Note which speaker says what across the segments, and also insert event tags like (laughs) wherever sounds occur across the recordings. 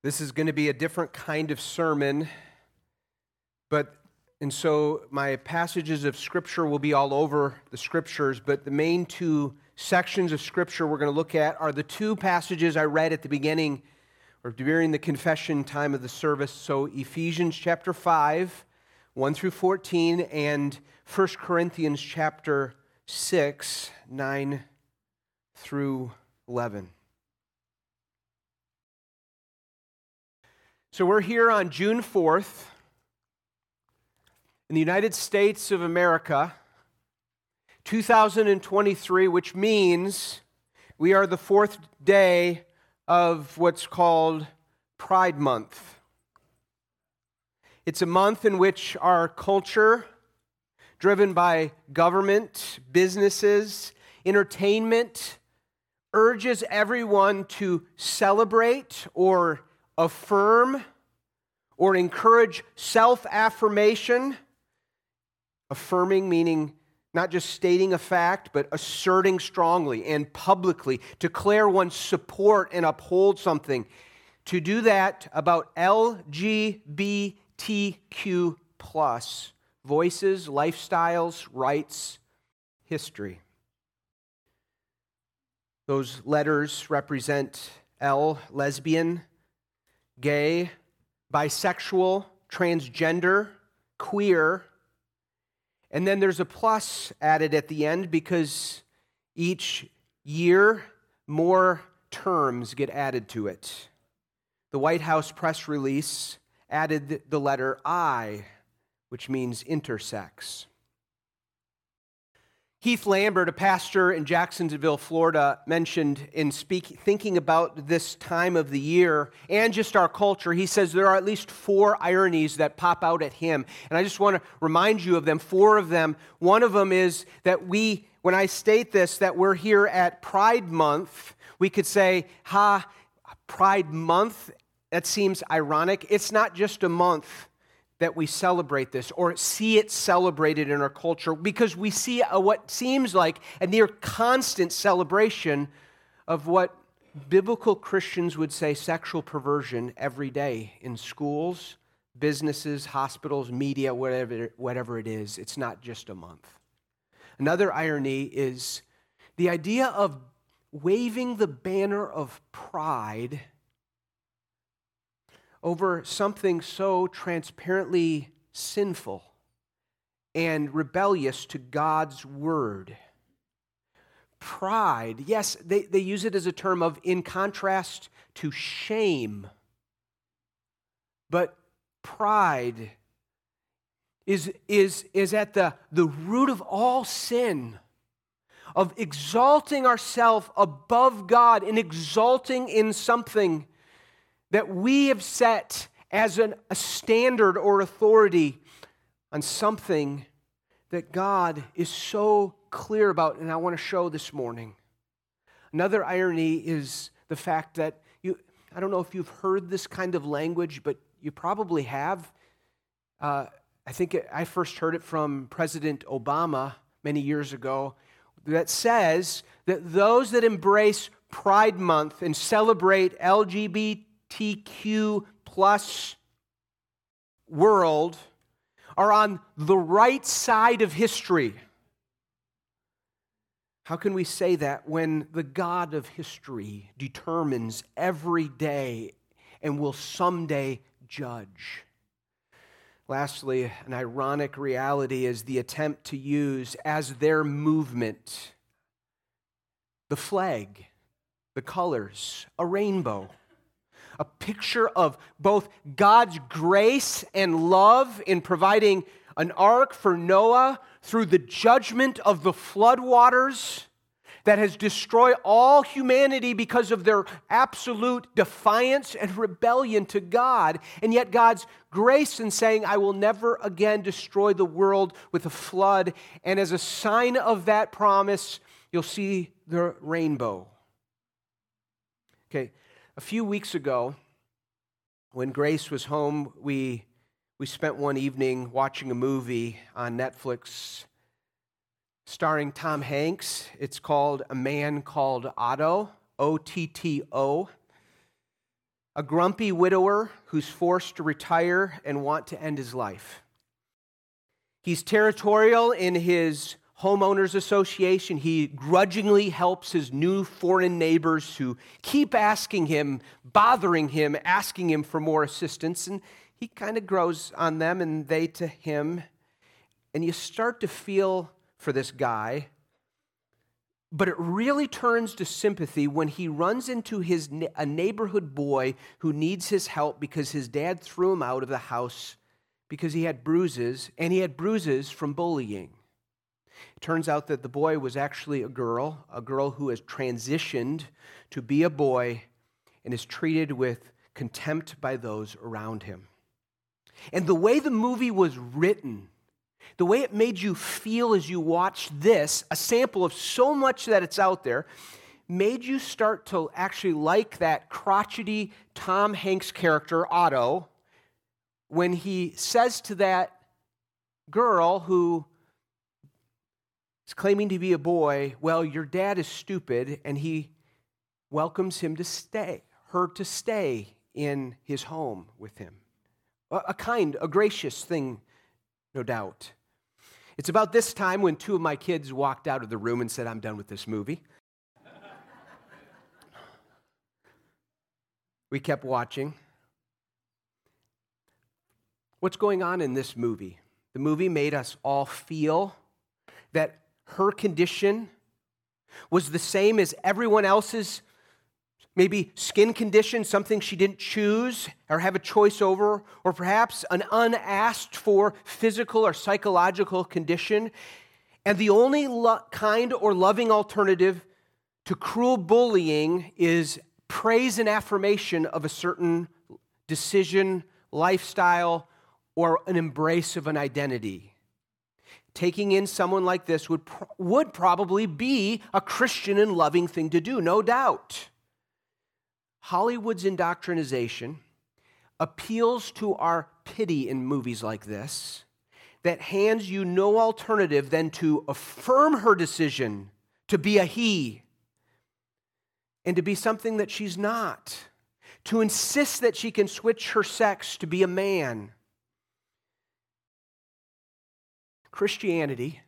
Speaker 1: This is going to be a different kind of sermon, but and so my passages of scripture will be all over the scriptures, but the main two sections of scripture we're going to look at are the two passages I read at the beginning or during the confession time of the service. So Ephesians chapter 5, 1 through 14, and 1 Corinthians chapter 6, 9 through 11. So we're here on June 4th in the United States of America, 2023, which means we are the fourth day of what's called Pride Month. It's a month in which our culture, driven by government, businesses, entertainment, urges everyone to celebrate or affirm or encourage self affirmation. Affirming meaning not just stating a fact, but asserting strongly and publicly, declare one's support and uphold something. To do that about LGBTQ plus voices, lifestyles, rights, history. Those letters represent L, lesbian, gay, bisexual, transgender, queer. And then there's a plus added at the end because each year more terms get added to it. The White House press release added the letter I, which means intersex. Heath Lambert, a pastor in Jacksonville, Florida, mentioned in speak, thinking about this time of the year and just our culture, he says there are at least four ironies that pop out at him. And I just want to remind you of them, four of them. One of them is that we, when I state this, that we're here at Pride Month, we could say, ha, Pride Month, that seems ironic. It's not just a month that we celebrate this or see it celebrated in our culture because we see a, what seems like a near constant celebration of what biblical Christians would say sexual perversion every day in schools, businesses, hospitals, media, whatever, whatever it is. It's not just a month. Another irony is the idea of waving the banner of pride over something so transparently sinful and rebellious to God's word. Pride, yes, they, they use it as a term of in contrast to shame. But pride is, is, is at the, the root of all sin, of exalting ourselves above God and exalting in something that we have set as an, a standard or authority on something that God is so clear about, and I want to show this morning. Another irony is the fact that you, I don't know if you've heard this kind of language, but you probably have. Uh, I think it, I first heard it from President Obama many years ago that says that those that embrace Pride Month and celebrate LGBT LGBTQ plus world are on the right side of history. How can we say that when the God of history determines every day and will someday judge? Lastly, an ironic reality is the attempt to use as their movement the flag, the colors, a rainbow a picture of both God's grace and love in providing an ark for Noah through the judgment of the floodwaters that has destroyed all humanity because of their absolute defiance and rebellion to God. And yet, God's grace in saying, I will never again destroy the world with a flood. And as a sign of that promise, you'll see the rainbow. Okay, a few weeks ago, when Grace was home, we, we spent one evening watching a movie on Netflix starring Tom Hanks. It's called A Man Called Otto, O T T O. a grumpy widower who's forced to retire and want to end his life. He's territorial in his homeowners association. He grudgingly helps his new foreign neighbors who keep asking him, bothering him, asking him for more assistance. And he kind of grows on them and they to him. And you start to feel for this guy but it really turns to sympathy when he runs into his, a neighborhood boy who needs his help because his dad threw him out of the house because he had bruises, and he had bruises from bullying. It turns out that the boy was actually a girl, a girl who has transitioned to be a boy and is treated with contempt by those around him. And the way the movie was written, the way it made you feel as you watched this, a sample of so much that it's out there, made you start to actually like that crotchety Tom Hanks character, Otto, when he says to that girl who is claiming to be a boy, Well, your dad is stupid, and he welcomes him to stay, her to stay in his home with him. A kind, a gracious thing, no doubt. It's about this time when two of my kids walked out of the room and said, I'm done with this movie. (laughs) we kept watching. What's going on in this movie? The movie made us all feel that her condition was the same as everyone else's maybe skin condition, something she didn't choose or have a choice over, or perhaps an unasked for physical or psychological condition. And the only lo- kind or loving alternative to cruel bullying is praise and affirmation of a certain decision, lifestyle, or an embrace of an identity. Taking in someone like this would, would probably be a Christian and loving thing to do, no doubt. Hollywood's indoctrination appeals to our pity in movies like this that hands you no alternative than to affirm her decision to be a he and to be something that she's not, to insist that she can switch her sex to be a man. Christianity,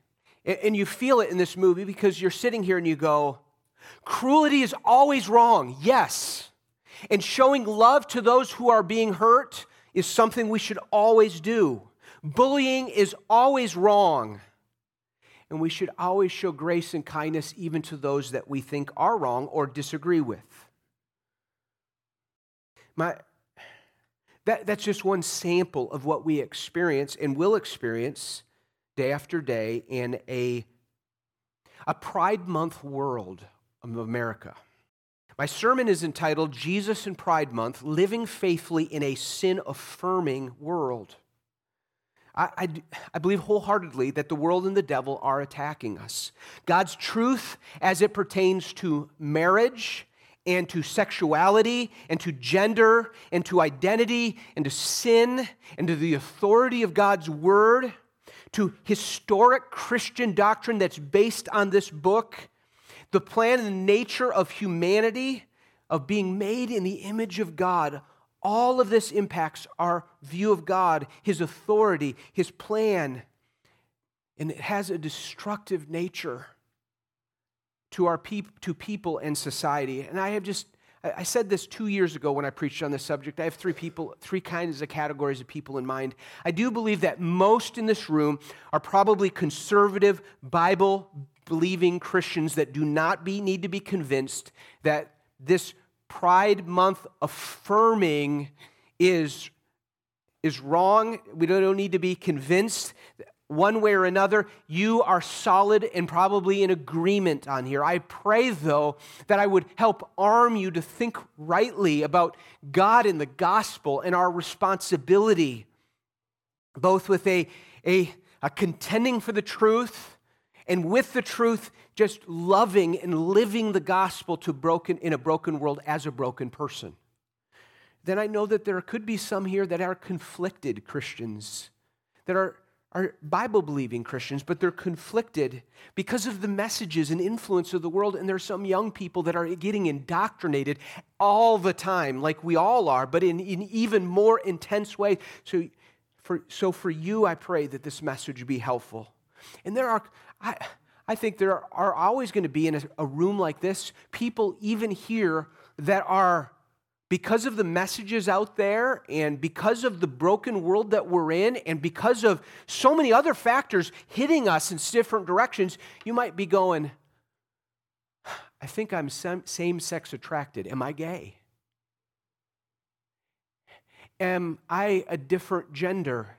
Speaker 1: and you feel it in this movie because you're sitting here and you go, cruelty is always wrong. Yes. And showing love to those who are being hurt is something we should always do. Bullying is always wrong. And we should always show grace and kindness even to those that we think are wrong or disagree with. My, that, that's just one sample of what we experience and will experience day after day in a, a Pride Month world of America. My sermon is entitled Jesus and Pride Month Living Faithfully in a Sin Affirming World. I, I, I, believe wholeheartedly that the world and the devil are attacking us. God's truth as it pertains to marriage and to sexuality and to gender and to identity and to sin and to the authority of God's word, to historic Christian doctrine that's based on this book the plan and nature of humanity, of being made in the image of God, all of this impacts our view of God, His authority, His plan, and it has a destructive nature to our peop- to people and society. And I have just I said this two years ago when I preached on this subject. I have three people, three kinds of categories of people in mind. I do believe that most in this room are probably conservative, Bible believing Christians that do not be, need to be convinced that this Pride Month affirming is, is wrong. We don't need to be convinced one way or another. You are solid and probably in agreement on here. I pray, though, that I would help arm you to think rightly about God and the gospel and our responsibility, both with a, a, a contending for the truth and with the truth, just loving and living the gospel to broken in a broken world as a broken person. Then I know that there could be some here that are conflicted Christians, that are are Bible believing Christians, but they're conflicted because of the messages and influence of the world. And there are some young people that are getting indoctrinated all the time, like we all are, but in, in even more intense ways. So for, so for you, I pray that this message be helpful. And there are, I, I think there are, always going to be in a, a room like this people, even here, that are because of the messages out there and because of the broken world that we're in and because of so many other factors hitting us in different directions, you might be going, I think I'm same sex attracted. Am I gay? Am I a different gender?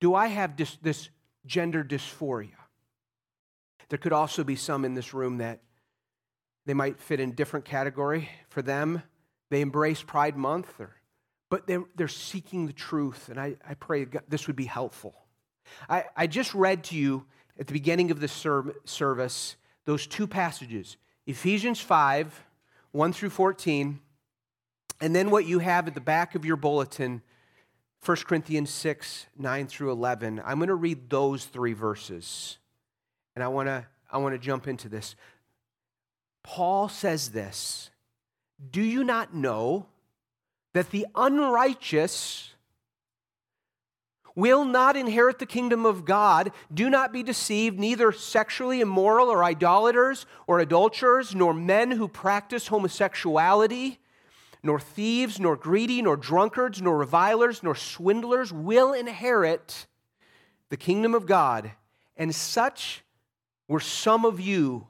Speaker 1: Do I have this, this gender dysphoria? There could also be some in this room that they might fit in different category for them they embrace Pride Month, or, but they're, they're seeking the truth, and I, I pray this would be helpful. I, I just read to you at the beginning of this service those two passages Ephesians 5, 1 through 14, and then what you have at the back of your bulletin, 1 Corinthians 6, 9 through 11. I'm going to read those three verses, and I want to I want to jump into this. Paul says this do you not know that the unrighteous will not inherit the kingdom of God? Do not be deceived, neither sexually immoral or idolaters or adulterers, nor men who practice homosexuality, nor thieves, nor greedy, nor drunkards, nor revilers, nor swindlers will inherit the kingdom of God. And such were some of you,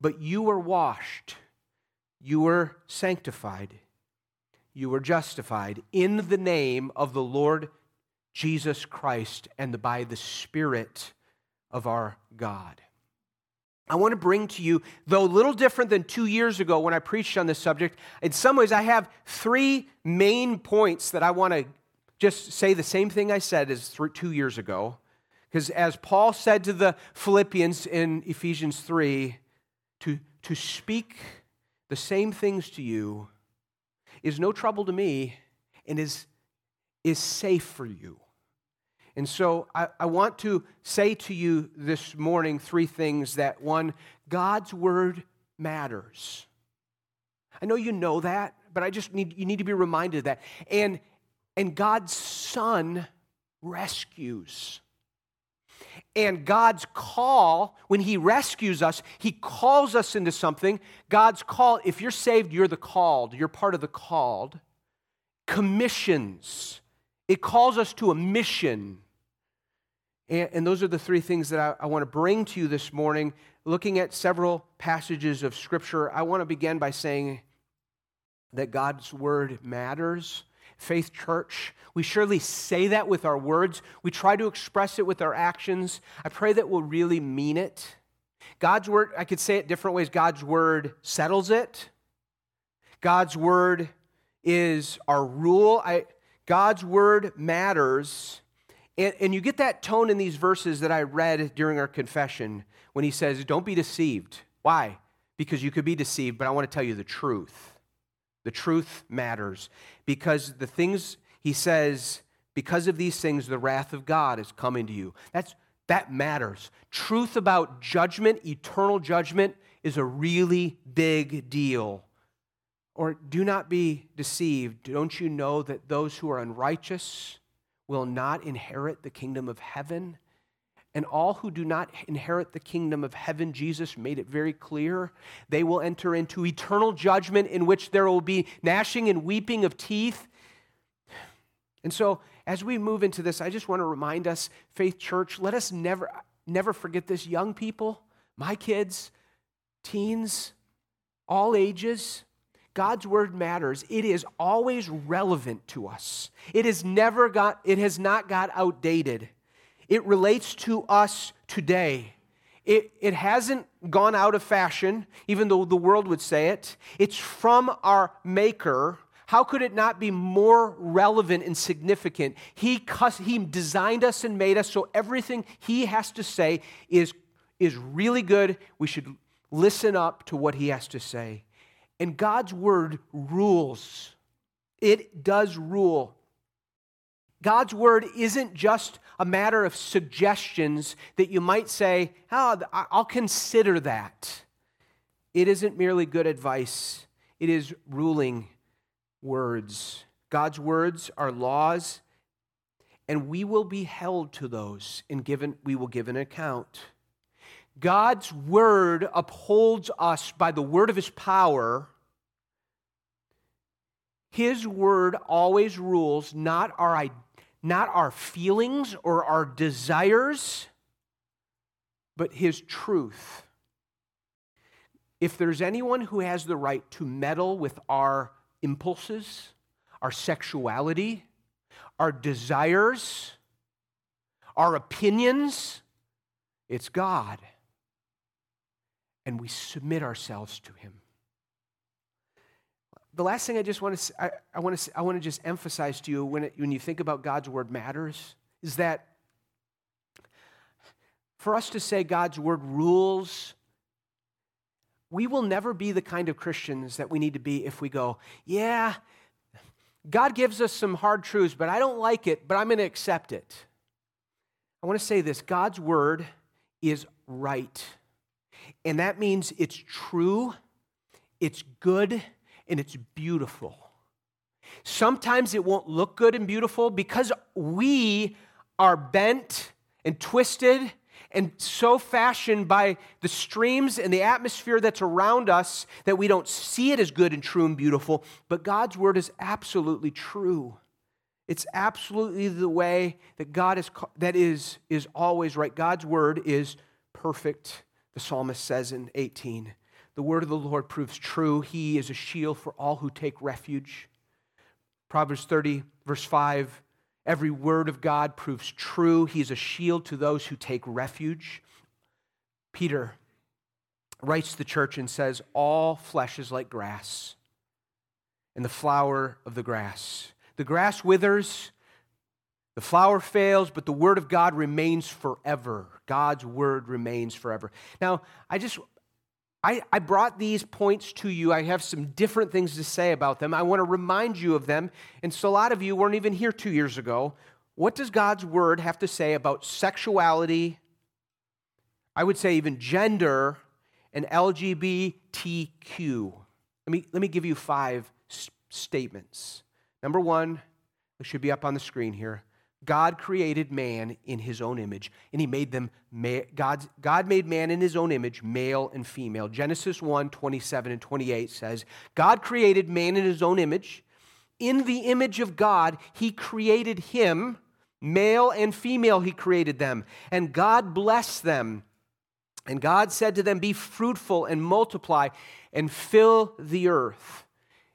Speaker 1: but you were washed you were sanctified, you were justified in the name of the Lord Jesus Christ and by the Spirit of our God. I want to bring to you, though a little different than two years ago when I preached on this subject, in some ways I have three main points that I want to just say the same thing I said as two years ago. Because as Paul said to the Philippians in Ephesians 3, to, to speak the same things to you is no trouble to me and is, is safe for you. And so I, I want to say to you this morning three things that one, God's word matters. I know you know that, but I just need you need to be reminded of that. And and God's son rescues. And God's call, when He rescues us, He calls us into something. God's call, if you're saved, you're the called, you're part of the called. Commissions, it calls us to a mission. And, those are the three things that I want to bring to you this morning. Looking at several passages of Scripture, I want to begin by saying that God's word matters. Faith Church. We surely say that with our words. We try to express it with our actions. I pray that we'll really mean it. God's word, I could say it different ways. God's word settles it. God's word is our rule. I, God's word matters. And, and you get that tone in these verses that I read during our confession when he says, Don't be deceived. Why? Because you could be deceived, but I want to tell you the truth. The truth matters because the things he says, because of these things, the wrath of God is coming to you. That's, that matters. Truth about judgment, eternal judgment, is a really big deal. Or do not be deceived. Don't you know that those who are unrighteous will not inherit the kingdom of heaven? And all who do not inherit the kingdom of heaven, Jesus made it very clear, they will enter into eternal judgment in which there will be gnashing and weeping of teeth. And so, as we move into this, I just want to remind us, Faith Church, let us never, never forget this. Young people, my kids, teens, all ages, God's word matters. It is always relevant to us. It has never got, it has not got outdated. It relates to us today. It, it hasn't gone out of fashion, even though the world would say it. It's from our Maker. How could it not be more relevant and significant? He, he designed us and made us so everything He has to say is, is really good. We should listen up to what He has to say. And God's Word rules, it does rule. God's word isn't just a matter of suggestions that you might say, oh, I'll consider that. It isn't merely good advice, it is ruling words. God's words are laws, and we will be held to those and given, we will give an account. God's word upholds us by the word of his power. His word always rules, not our, not our feelings or our desires, but his truth. If there's anyone who has the right to meddle with our impulses, our sexuality, our desires, our opinions, it's God. And we submit ourselves to Him. The last thing I just want to, I, I want to, I want to just emphasize to you when, it, when you think about God's word matters is that for us to say God's word rules we will never be the kind of Christians that we need to be if we go, yeah, God gives us some hard truths, but I don't like it, but I'm going to accept it. I want to say this God's word is right. And that means it's true, it's good, and it's beautiful. Sometimes it won't look good and beautiful because we are bent and twisted and so fashioned by the streams and the atmosphere that's around us that we don't see it as good and true and beautiful. But God's word is absolutely true. It's absolutely the way that God is that is is always right. God's word is perfect. The psalmist says in 18, the word of the Lord proves true. He is a shield for all who take refuge. Proverbs 30 verse 5 Every word of God proves true. He is a shield to those who take refuge. Peter writes to the church and says, All flesh is like grass, and the flower of the grass. The grass withers, the flower fails, but the word of God remains forever. God's word remains forever. Now, I just I, I brought these points to you. I have some different things to say about them. I want to remind you of them. And so a lot of you weren't even here two years ago. What does God's word have to say about sexuality? I would say even gender and LGBTQ. Let me, let me give you five s- statements. Number one, it should be up on the screen here. God created man in his own image, and he made them, God, God made man in his own image, male and female. Genesis 1 27 and 28 says, God created man in his own image. In the image of God, he created him, male and female, he created them. And God blessed them. And God said to them, Be fruitful and multiply and fill the earth.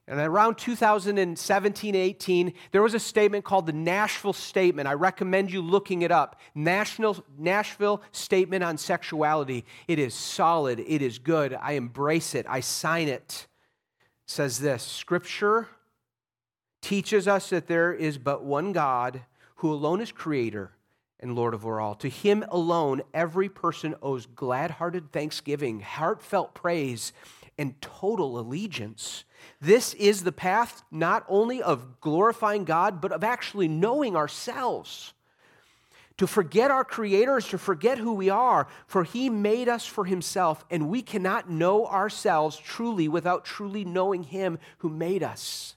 Speaker 1: And around 2017 18, there was a statement called the Nashville Statement. I recommend you looking it up. National, Nashville Statement on Sexuality. It is solid, it is good. I embrace it, I sign it. it says this Scripture teaches us that there is but one God who alone is creator and Lord of all. To him alone, every person owes glad hearted thanksgiving, heartfelt praise, and total allegiance. This is the path not only of glorifying God, but of actually knowing ourselves. To forget our Creator is to forget who we are, for He made us for Himself, and we cannot know ourselves truly without truly knowing Him who made us.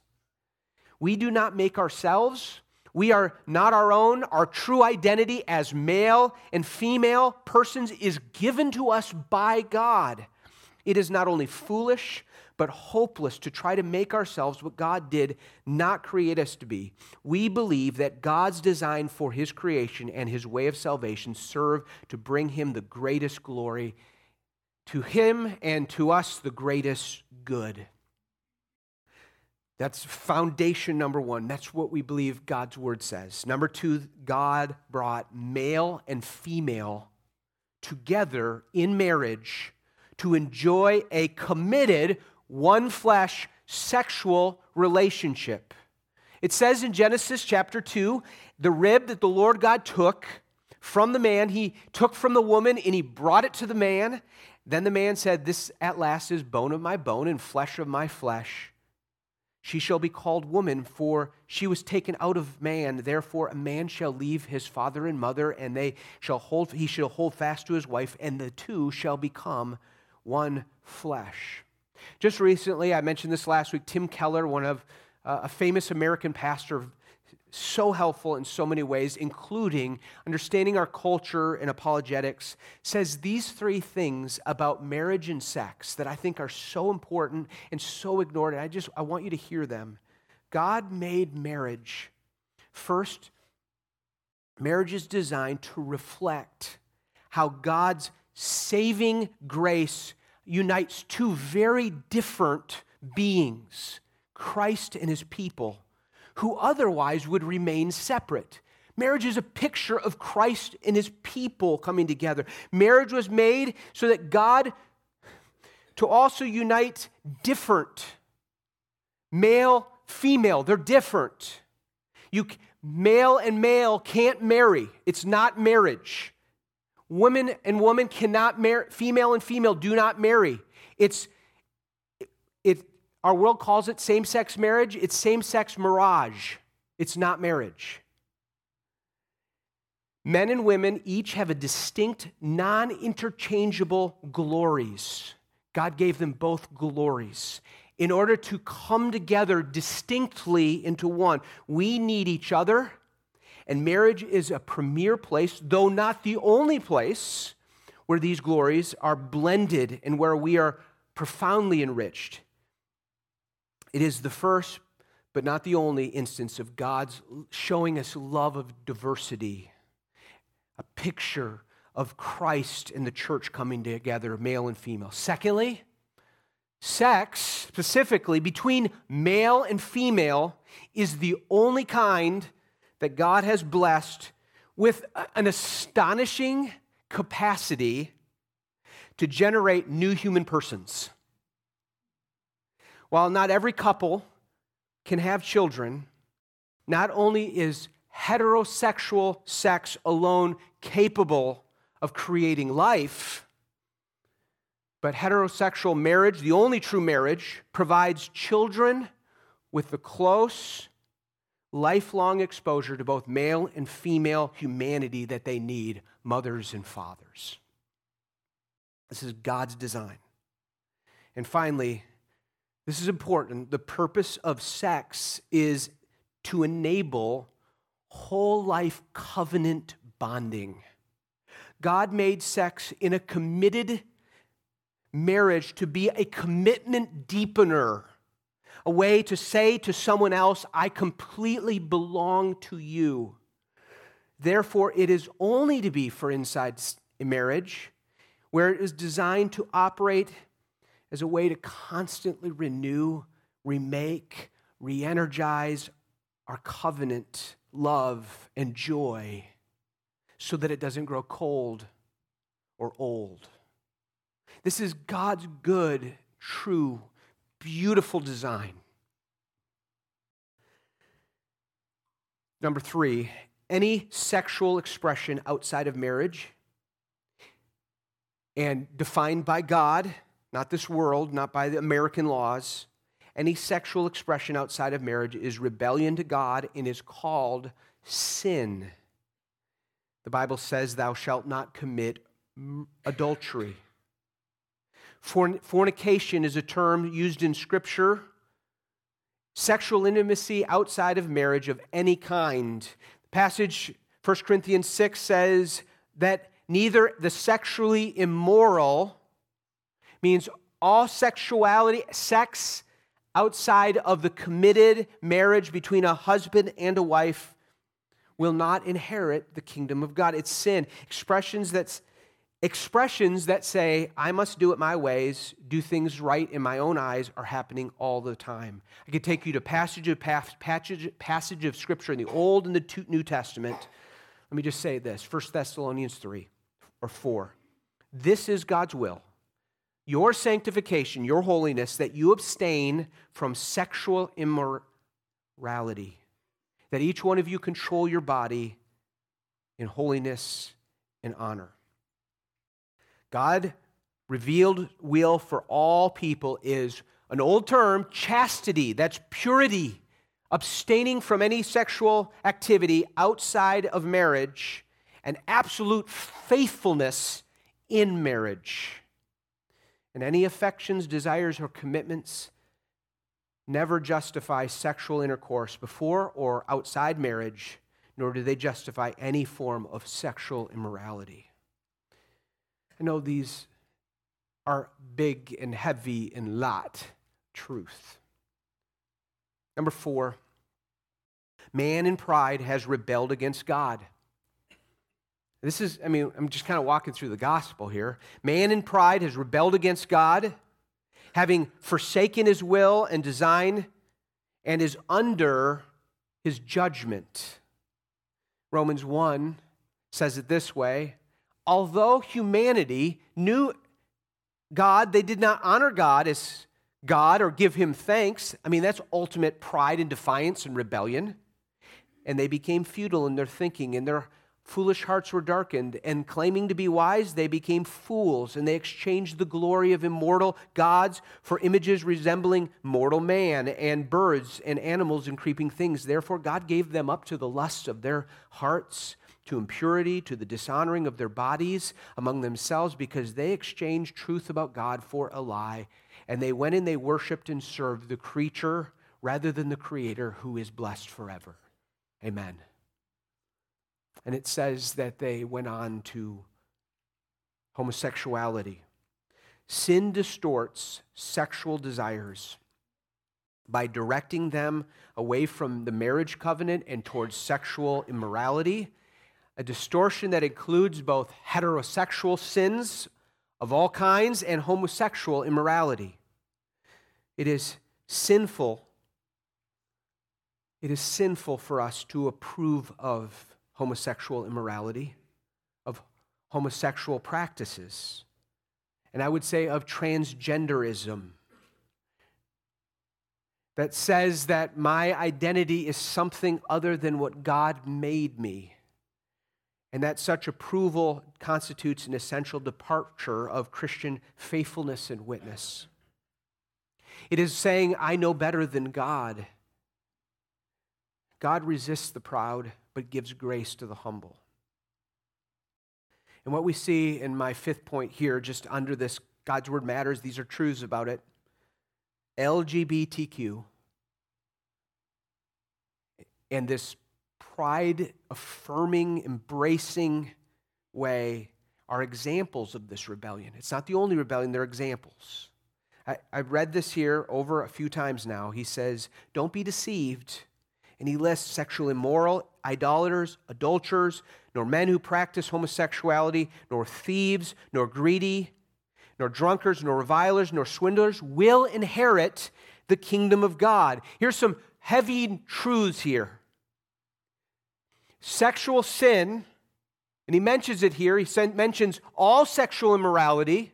Speaker 1: We do not make ourselves. We are not our own. Our true identity as male and female persons is given to us by God. It is not only foolish, but hopeless to try to make ourselves what God did not create us to be. We believe that God's design for his creation and his way of salvation serve to bring him the greatest glory, to him and to us the greatest good. That's foundation number one. That's what we believe God's word says. Number two, God brought male and female together in marriage to enjoy a committed, one flesh sexual relationship. It says in Genesis chapter 2 the rib that the Lord God took from the man, he took from the woman and he brought it to the man. Then the man said, This at last is bone of my bone and flesh of my flesh. She shall be called woman, for she was taken out of man. Therefore, a man shall leave his father and mother, and they shall hold, he shall hold fast to his wife, and the two shall become one flesh. Just recently, I mentioned this last week, Tim Keller, one of uh, a famous American pastor, so helpful in so many ways, including understanding our culture and apologetics, says these three things about marriage and sex that I think are so important and so ignored. And I just I want you to hear them. God made marriage. First, marriage is designed to reflect how God's saving grace unites two very different beings, Christ and his people who otherwise would remain separate. Marriage is a picture of Christ and his people coming together. Marriage was made so that God to also unite different male, female, they're different. You male and male can't marry. It's not marriage. Woman and woman cannot marry, female and female do not marry. It's it, our world calls it same sex marriage. It's same sex mirage, it's not marriage. Men and women each have a distinct, non interchangeable glories. God gave them both glories. In order to come together distinctly into one, we need each other, and marriage is a premier place, though not the only place, where these glories are blended and where we are profoundly enriched. It is the first, but not the only instance of God's showing us love of diversity, a picture of Christ and the church coming together, male and female. Secondly, sex, specifically between male and female, is the only kind that God has blessed with an astonishing capacity to generate new human persons. While not every couple can have children, not only is heterosexual sex alone capable of creating life, but heterosexual marriage, the only true marriage, provides children with the close, lifelong exposure to both male and female humanity that they need, mothers and fathers. This is God's design. And finally, this is important. The purpose of sex is to enable whole life covenant bonding. God made sex in a committed marriage to be a commitment deepener, a way to say to someone else, I completely belong to you. Therefore, it is only to be for inside marriage where it is designed to operate as a way to constantly renew, remake, re energize our covenant love and joy so that it doesn't grow cold or old. This is God's good, true, beautiful design. Number three, any sexual expression outside of marriage and defined by God not this world, not by the American laws. Any sexual expression outside of marriage is rebellion to God and is called sin. The Bible says, Thou shalt not commit adultery. Fornication is a term used in Scripture. Sexual intimacy outside of marriage of any kind. The passage, 1 Corinthians 6, says that neither the sexually immoral means all sexuality, sex outside of the committed marriage between a husband and a wife will not inherit the kingdom of God. It's sin. Expressions that expressions that say I must do it my ways, do things right in my own eyes are happening all the time. I could take you to passage of passage, passage of scripture in the Old and the New Testament. Let me just say this, 1 Thessalonians 3 or 4. This is God's will your sanctification, your holiness, that you abstain from sexual immorality, that each one of you control your body in holiness and honor. God revealed will for all people is an old term, chastity, that's purity, abstaining from any sexual activity outside of marriage, and absolute faithfulness in marriage. And any affections, desires, or commitments never justify sexual intercourse before or outside marriage, nor do they justify any form of sexual immorality. I know these are big and heavy and lot truth. Number four, man in pride has rebelled against God. This is, I mean, I'm just kind of walking through the gospel here. Man in pride has rebelled against God, having forsaken his will and design, and is under his judgment. Romans 1 says it this way Although humanity knew God, they did not honor God as God or give him thanks. I mean, that's ultimate pride and defiance and rebellion. And they became futile in their thinking, and their foolish hearts were darkened. And claiming to be wise, they became fools, and they exchanged the glory of immortal gods for images resembling mortal man, and birds, and animals, and creeping things. Therefore, God gave them up to the lusts of their hearts to impurity, to the dishonoring of their bodies among themselves, because they exchanged truth about God for a lie and they went and they worshiped and served the creature rather than the creator who is blessed forever. Amen. And it says that they went on to homosexuality. Sin distorts sexual desires by directing them away from the marriage covenant and towards sexual immorality, a distortion that includes both heterosexual sins of all kinds and homosexual immorality. It is sinful. It is sinful for us to approve of homosexual immorality, of homosexual practices, and I would say of transgenderism that says that my identity is something other than what God made me and that such approval constitutes an essential departure of Christian faithfulness and witness. It is saying, I know better than God. God resists the proud, but gives grace to the humble. And what we see in my fifth point here, just under this God's word matters, these are truths about it. LGBTQ and this pride affirming, embracing way are examples of this rebellion. It's not the only rebellion, they're examples. I, have read this here over a few times now. He says, Don't be deceived. And he lists sexual immoral, idolaters, adulterers, nor men who practice homosexuality, nor thieves, nor greedy, nor drunkards, nor revilers, nor swindlers will inherit the kingdom of God. Here's some heavy truths here sexual sin, and he mentions it here, he mentions all sexual immorality,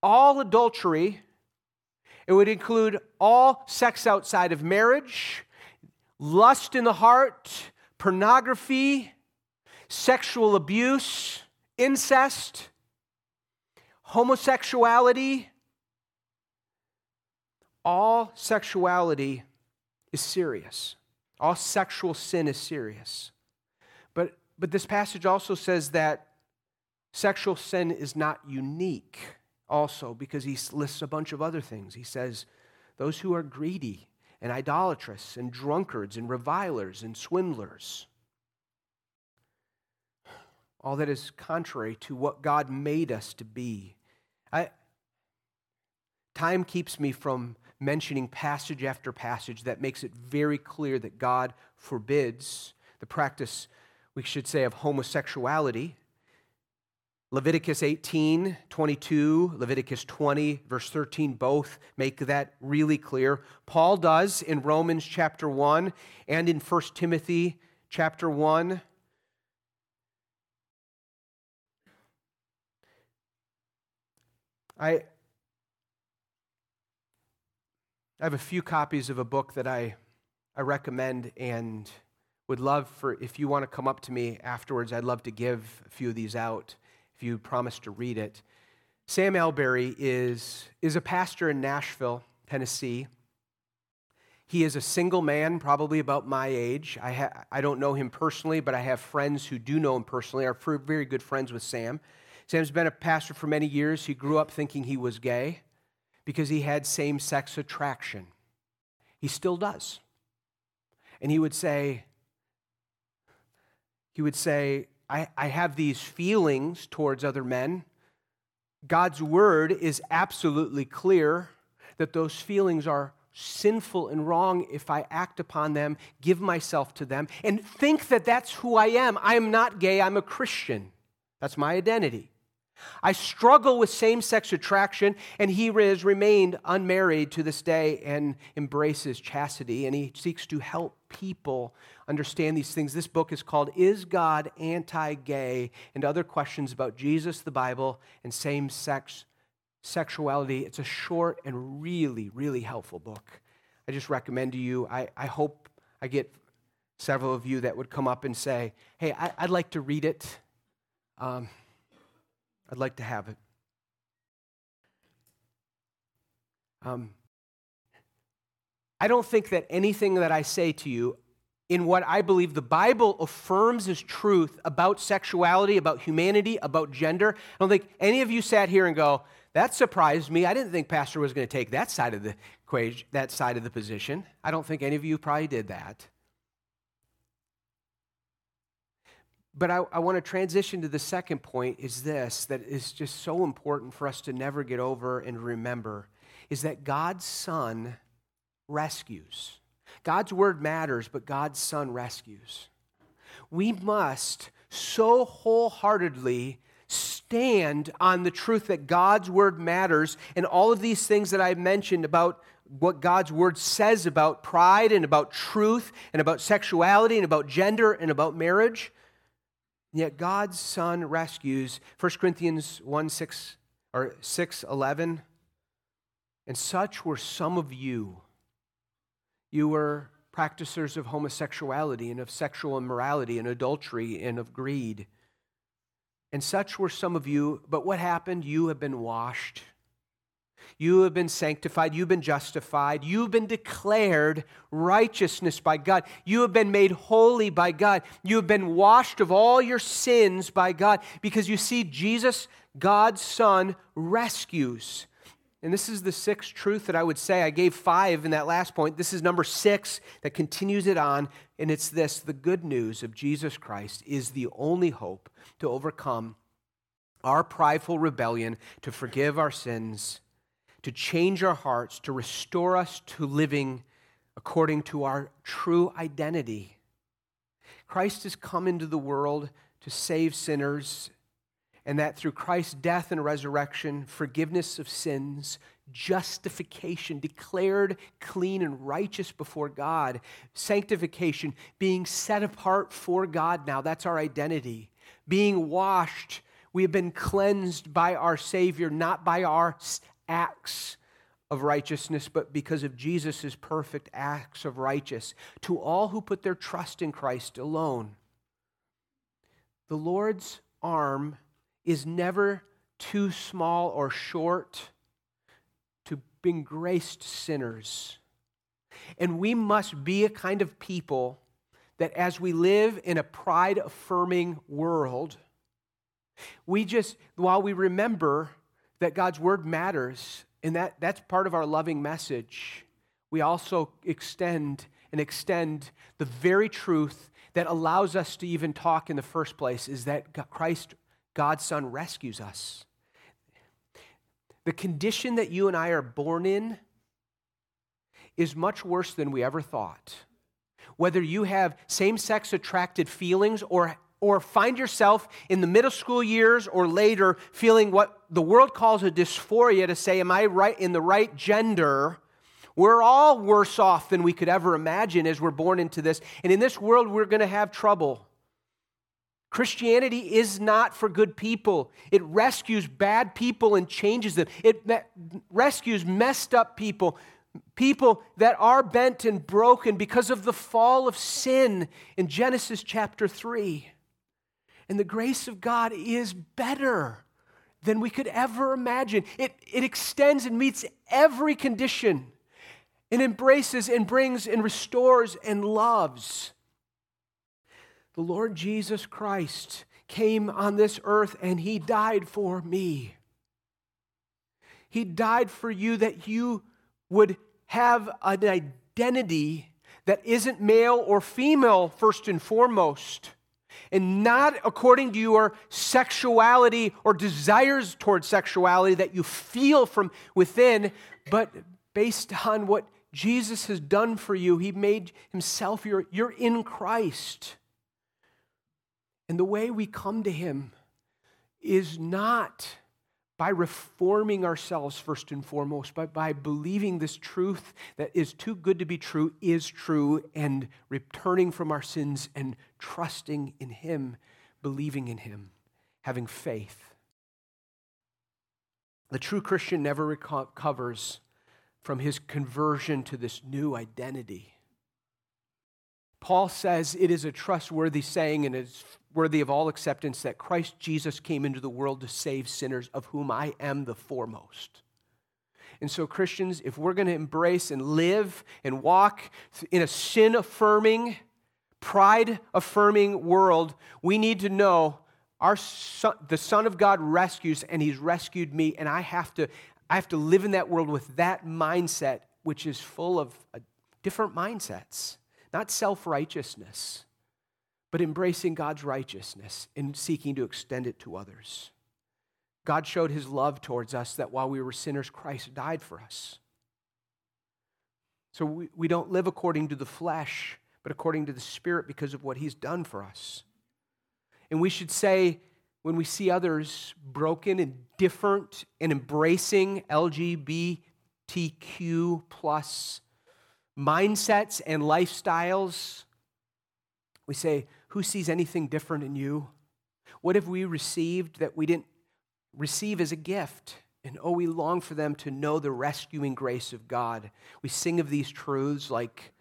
Speaker 1: all adultery. It would include all sex outside of marriage, lust in the heart, pornography, sexual abuse, incest, homosexuality. All sexuality is serious. All sexual sin is serious. But, but this passage also says that sexual sin is not unique, also, because he lists a bunch of other things. He says, those who are greedy and idolatrous and drunkards and revilers and swindlers. All that is contrary to what God made us to be. I, time keeps me from mentioning passage after passage that makes it very clear that God forbids the practice, we should say, of homosexuality. Leviticus 18, 22, Leviticus 20, verse 13, both make that really clear. Paul does in Romans chapter 1 and in 1 Timothy chapter 1. I, I have a few copies of a book that I, I recommend and would love for, if you want to come up to me afterwards, I'd love to give a few of these out if you promise to read it. Sam Allberry is, is a pastor in Nashville, Tennessee. He is a single man, probably about my age. I, ha- I don't know him personally, but I have friends who do know him personally, are very good friends with Sam. Sam's been a pastor for many years. He grew up thinking he was gay because he had same sex attraction. He still does. And he would say, he would say, I, I have these feelings towards other men. God's word is absolutely clear that those feelings are sinful and wrong if I act upon them, give myself to them, and think that that's who I am. I am not gay, I'm a Christian. That's my identity. I struggle with same sex attraction, and he has remained unmarried to this day and embraces chastity, and he seeks to help people understand these things. This book is called Is God Anti Gay? and other questions about Jesus, the Bible, and same sex sexuality. It's a short and really, really helpful book. I just recommend to you. I, I hope I get several of you that would come up and say, Hey, I, would like to read it. Um, I'd like to have it. Um, I don't think that anything that I say to you in what I believe the Bible affirms as truth about sexuality, about humanity, about gender. I don't think any of you sat here and go, that surprised me. I didn't think Pastor was going to take that side of the equation, that side of the position. I don't think any of you probably did that. But I, I want to transition to the second point is this that is just so important for us to never get over and remember is that God's Son rescues. God's word matters, but God's Son rescues. We must so wholeheartedly stand on the truth that God's word matters and all of these things that I've mentioned about what God's word says about pride and about truth and about sexuality and about gender and about marriage yet God's Son rescues 1 Corinthians 1 6 or 6 11. And such were some of you. You were practicers of homosexuality and of sexual immorality and adultery and of greed. And such were some of you, but what happened? You have been washed you have been sanctified. You've been justified. You've been declared righteousness by God. You have been made holy by God. You have been washed of all your sins by God because you see, Jesus, God's Son, rescues. And this is the sixth truth that I would say. I gave five in that last point. This is number six that continues it on. And it's this the good news of Jesus Christ is the only hope to overcome our prideful rebellion, to forgive our sins to change our hearts, to restore us to living according to our true identity. Christ has come into the world to save sinners, and that through Christ's death and resurrection, forgiveness of sins, justification, declared clean and righteous before God, sanctification, being set apart for God now, that's our identity, being washed. We have been cleansed by our Savior, not by our acts of righteousness, but because of Jesus' perfect acts of righteous to all who put their trust in Christ alone. The Lord's arm is never too small or short to bring grace to sinners. And we must be a kind of people that as we live in a pride affirming world, we just, while we remember that God's word matters, and that, that's part of our loving message. We also extend and extend the very truth that allows us to even talk in the first place is that Christ, God's Son, rescues us. The condition that you and I are born in is much worse than we ever thought. Whether you have same sex attracted feelings or or find yourself in the middle school years or later feeling what the world calls a dysphoria to say, Am I right in the right gender? We're all worse off than we could ever imagine as we're born into this. And in this world, we're going to have trouble. Christianity is not for good people. It rescues bad people and changes them. It rescues messed up people, people that are bent and broken because of the fall of sin in Genesis chapter 3. And the grace of God is better than we could ever imagine. It, it extends and meets every condition and embraces and brings and restores and loves. The Lord Jesus Christ came on this earth and he died for me. He died for you that you would have an identity that isn't male or female, first and foremost, and not according to your sexuality or desires towards sexuality that you feel from within, but based on what Jesus has done for you. He made himself your, you're in Christ. And the way we come to him is not by reforming ourselves first and foremost, but by believing this truth that is too good to be true is true and returning from our sins and trusting in Him, believing in Him, having faith. The true Christian never recovers from his conversion to this new identity. Paul says it is a trustworthy saying and is worthy of all acceptance that Christ Jesus came into the world to save sinners, of whom I am the foremost. And so, Christians, if we're going to embrace and live and walk in a sin affirming, pride affirming world, we need to know our son, the Son of God rescues, and He's rescued me, and I have to, I have to live in that world with that mindset, which is full of uh, different mindsets, not self righteousness but embracing God's righteousness and seeking to extend it to others. God showed his love towards us that while we were sinners, Christ died for us. So we, we don't live according to the flesh, but according to the Spirit because of what he's done for us. And we should say, when we see others broken and different and embracing LGBTQ plus mindsets and lifestyles, we say, who sees anything different in you? What have we received that we didn't receive as a gift? And oh, we long for them to know the rescuing grace of God. We sing of these truths like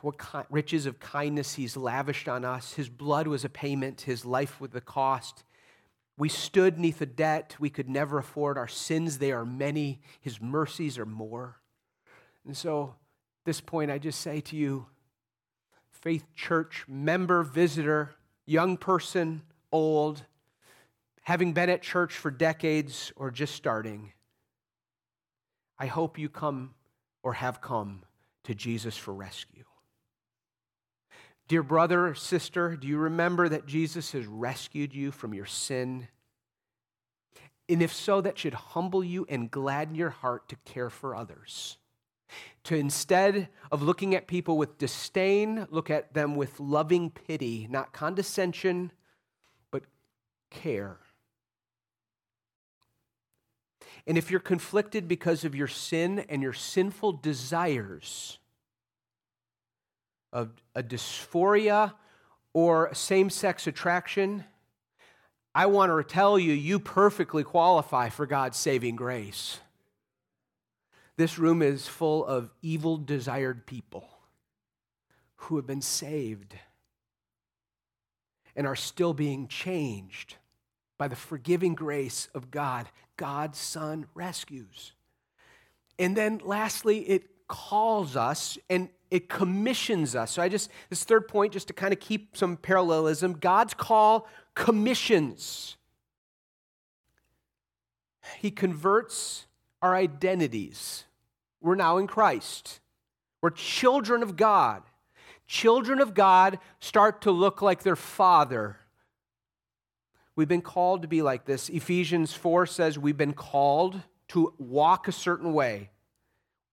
Speaker 1: what riches of kindness he's lavished on us. His blood was a payment, his life was the cost. We stood neath a debt we could never afford. Our sins, they are many. His mercies are more. And so, at this point, I just say to you, Faith Church member, visitor, young person, old, having been at church for decades or just starting, I hope you come or have come to Jesus for rescue. Dear brother or sister, do you remember that Jesus has rescued you from your sin? And if so, that should humble you and gladden your heart to care for others to instead of looking at people with disdain, look at them with loving pity, not condescension, but care. And if you're conflicted because of your sin and your sinful desires of a dysphoria or same sex attraction, I want to tell you, you perfectly qualify for God's saving grace. This room is full of evil desired people who have been saved and are still being changed by the forgiving grace of God. God's Son rescues. And then lastly, it calls us and it commissions us. So I just, this third point, just to kind of keep some parallelism God's call commissions. He converts our identities. We're now in Christ. We're children of God. Children of God start to look like their father. We've been called to be like this. Ephesians 4 says we've been called to walk a certain way,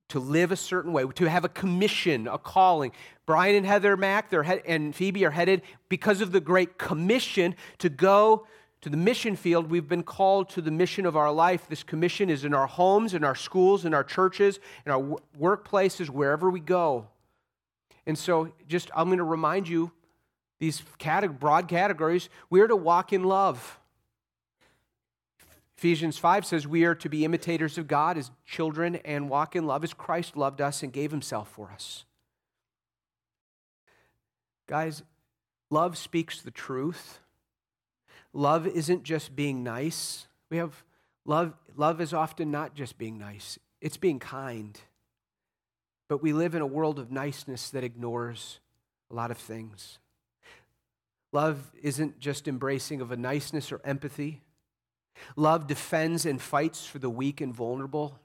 Speaker 1: to live a certain way, to have a commission, a calling. Brian and Heather Mack they're and Phoebe are headed because of the great commission to go to the mission field, we've been called to the mission of our life. This commission is in our homes, in our schools, in our churches, in our workplaces, wherever we go. And so, just I'm going to remind you these broad categories. We are to walk in love. Ephesians 5 says we are to be imitators of God as children and walk in love as Christ loved us and gave himself for us. Guys, love speaks the truth. Love isn't just being nice We have love. Love is often not just being nice, it's being kind. But we live in a world of niceness that ignores a lot of things. Love isn't just embracing of a niceness or empathy. Love defends and fights for the weak and vulnerable.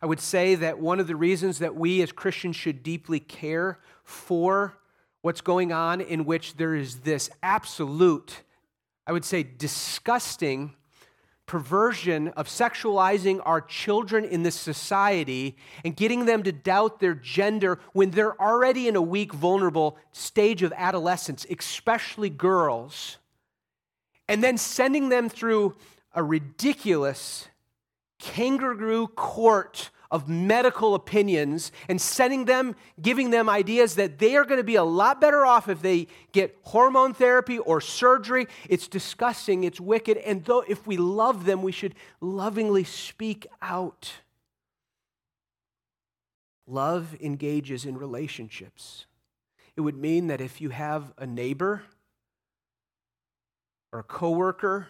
Speaker 1: I would say that one of the reasons that we as Christians should deeply care for what's going on, in which there is this absolute, I would say, disgusting perversion of sexualizing our children in this society and getting them to doubt their gender when they're already in a weak, vulnerable stage of adolescence, especially girls, and then sending them through a ridiculous kangaroo court of medical opinions and sending them, giving them ideas that they are going to be a lot better off if they get hormone therapy or surgery. It's disgusting, it's wicked, and though if we love them, we should lovingly speak out. Love engages in relationships. It would mean that if you have a neighbor or a coworker,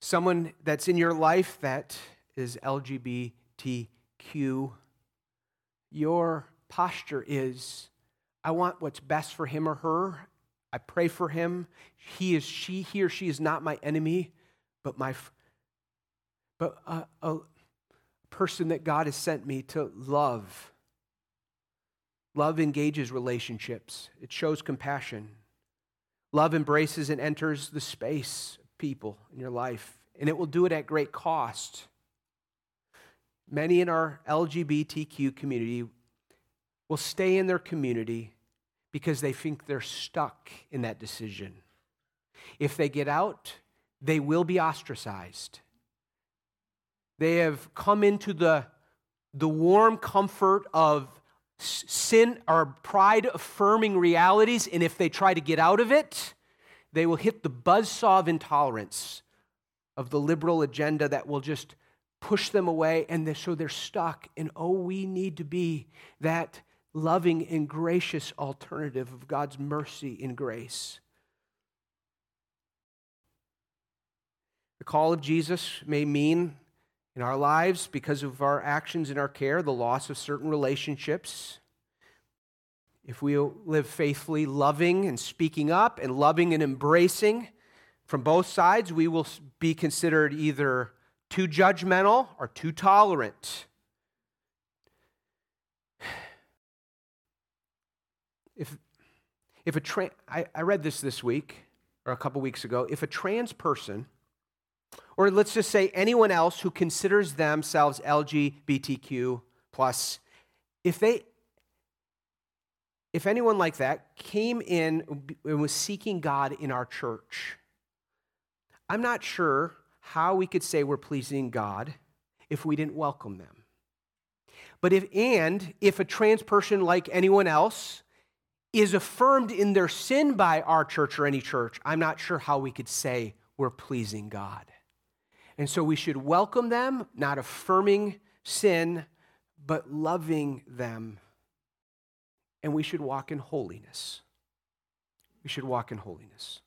Speaker 1: someone that's in your life that is LGBT TQ. Your posture is I want what's best for him or her. I pray for him. He is she he or she is not my enemy, but my but a, a person that God has sent me to love. Love engages relationships. It shows compassion. Love embraces and enters the space people in your life, and it will do it at great cost. Many in our LGBTQ community will stay in their community because they think they're stuck in that decision. If they get out, they will be ostracized. They have come into the, the warm comfort of sin or pride affirming realities, and if they try to get out of it, they will hit the buzzsaw of intolerance of the liberal agenda that will just push them away, and they're, so they're stuck. And oh, we need to be that loving and gracious alternative of God's mercy and grace. The call of Jesus may mean in our lives, because of our actions and our care, the loss of certain relationships. If we live faithfully, loving and speaking up and loving and embracing from both sides, we will be considered either too judgmental or too tolerant. If, if a trans, I, I read this this week or a couple weeks ago, if a trans person, or let's just say anyone else who considers themselves LGBTQ plus, if they if anyone like that came in and was seeking God in our church, I'm not sure how we could say we're pleasing God if we didn't welcome them. But if, and if a trans person like anyone else is affirmed in their sin by our church or any church, I'm not sure how we could say we're pleasing God. And so we should welcome them, not affirming sin, but loving them. And we should walk in holiness. We should walk in holiness.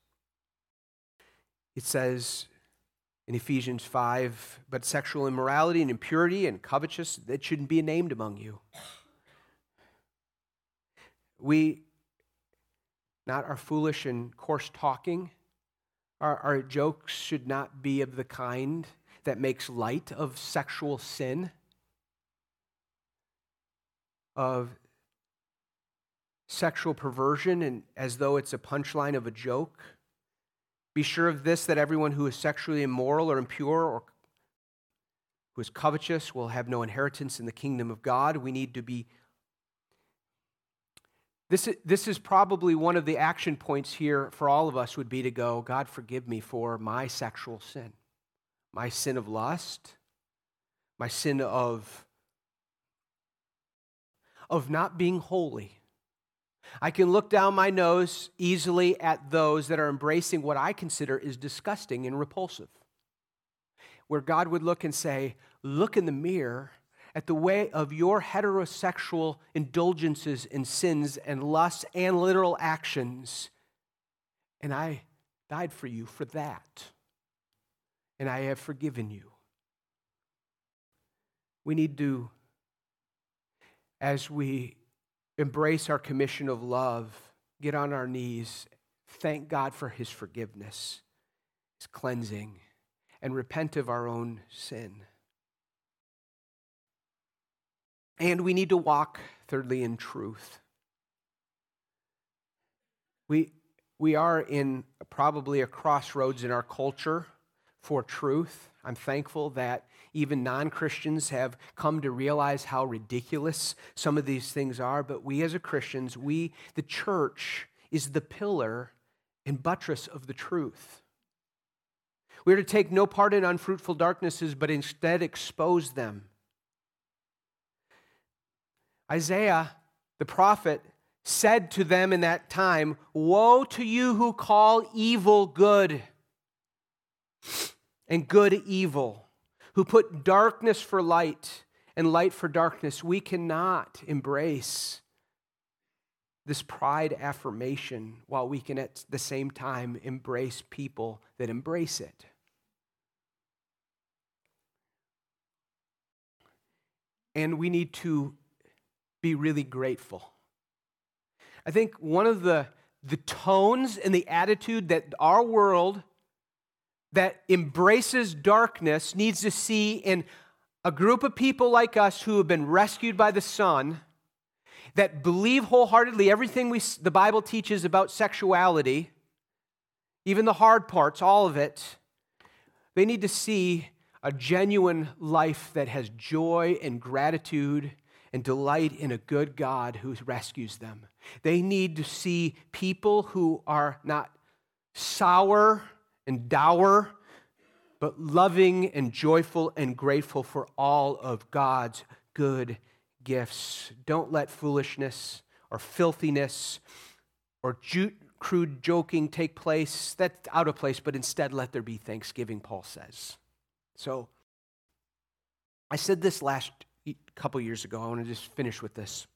Speaker 1: It says, in Ephesians 5, but sexual immorality and impurity and covetousness, that shouldn't be named among you. We, not our foolish and coarse talking, our, our jokes should not be of the kind that makes light of sexual sin, of sexual perversion, and as though it's a punchline of a joke. Be sure of this that everyone who is sexually immoral or impure or who is covetous will have no inheritance in the kingdom of God. We need to be. This, this is probably one of the action points here for all of us would be to go, God, forgive me for my sexual sin, my sin of lust, my sin of, of not being holy I can look down my nose easily at those that are embracing what I consider is disgusting and repulsive. Where God would look and say, Look in the mirror at the way of your heterosexual indulgences and sins and lusts and literal actions. And I died for you for that. and I have forgiven you. We need to, as we embrace our commission of love, get on our knees, thank God for his forgiveness, his cleansing, and repent of our own sin. And we need to walk, thirdly, in truth. We, we are in probably a crossroads in our culture for truth. I'm thankful that even non Christians have come to realize how ridiculous some of these things are. But we as Christians, we, the church, is the pillar and buttress of the truth. We are to take no part in unfruitful darknesses, but instead expose them. Isaiah, the prophet, said to them in that time, Woe to you who call evil good and good evil, who put darkness for light and light for darkness. We cannot embrace this pride affirmation while we can at the same time embrace people that embrace it. And we need to be really grateful. I think one of the, the tones and the attitude that our world that embraces darkness needs to see in a group of people like us who have been rescued by the Son, that believe wholeheartedly everything we, the Bible teaches about sexuality, even the hard parts, all of it, they need to see a genuine life that has joy and gratitude and delight in a good God who rescues them. They need to see people who are not sour and dour, but loving and joyful and grateful for all of God's good gifts. Don't let foolishness or filthiness or ju- crude joking take place. That's out of place, but instead let there be thanksgiving, Paul says. So, I said this last couple years ago. I want to just finish with this.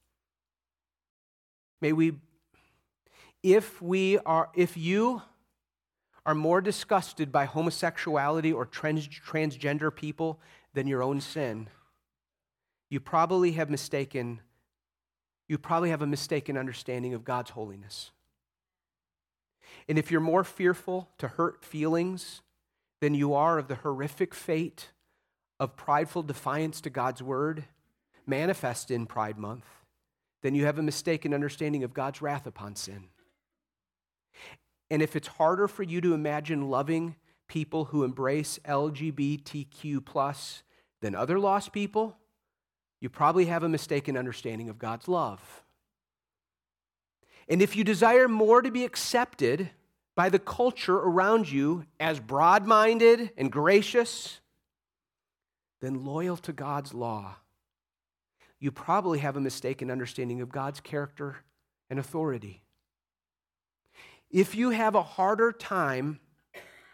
Speaker 1: May we, if we are, if you are more disgusted by homosexuality or trans, transgender people than your own sin, you probably have mistaken, you probably have a mistaken understanding of God's holiness. And if you're more fearful to hurt feelings than you are of the horrific fate of prideful defiance to God's word manifest in Pride Month, then you have a mistaken understanding of God's wrath upon sin. And if it's harder for you to imagine loving people who embrace LGBTQ plus than other lost people, you probably have a mistaken understanding of God's love. And if you desire more to be accepted by the culture around you as broad minded and gracious, then loyal to God's law, you probably have a mistaken understanding of God's character and authority if you have a harder time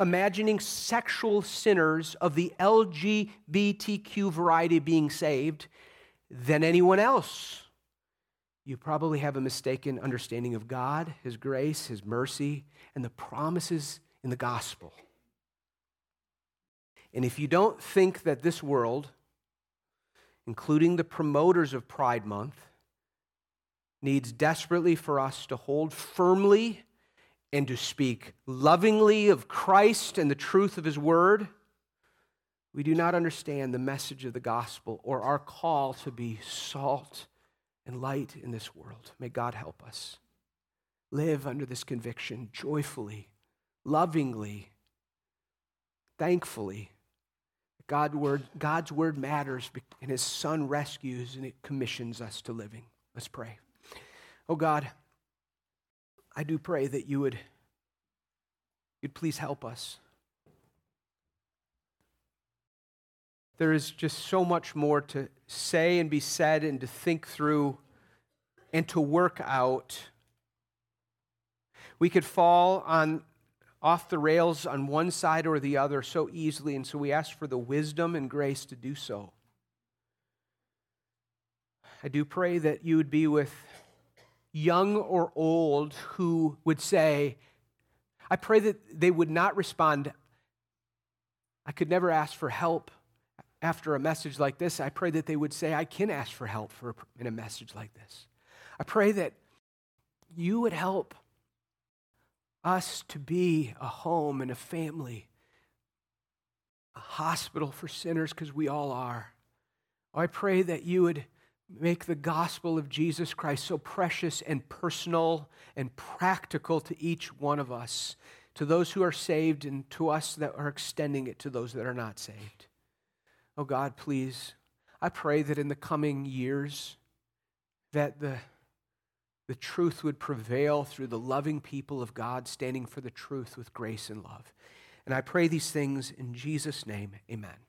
Speaker 1: imagining sexual sinners of the LGBTQ variety being saved than anyone else, you probably have a mistaken understanding of God, His grace, His mercy, and the promises in the gospel. And if you don't think that this world, including the promoters of Pride Month, needs desperately for us to hold firmly and to speak lovingly of Christ and the truth of his word, we do not understand the message of the gospel or our call to be salt and light in this world. May God help us live under this conviction joyfully, lovingly, thankfully. God word, God's word matters and his son rescues and it commissions us to living. Let's pray. Oh God, I do pray that you would you'd please help us. There is just so much more to say and be said and to think through and to work out. We could fall on off the rails on one side or the other so easily, and so we ask for the wisdom and grace to do so. I do pray that you would be with young or old, who would say, I pray that they would not respond, I could never ask for help after a message like this. I pray that they would say, I can ask for help for, in a message like this. I pray that you would help us to be a home and a family, a hospital for sinners, because we all are. Oh, I pray that you would make the gospel of Jesus Christ so precious and personal and practical to each one of us, to those who are saved and to us that are extending it to those that are not saved. Oh God, please, I pray that in the coming years that the the truth would prevail through the loving people of God standing for the truth with grace and love. And I pray these things in Jesus' name. Amen.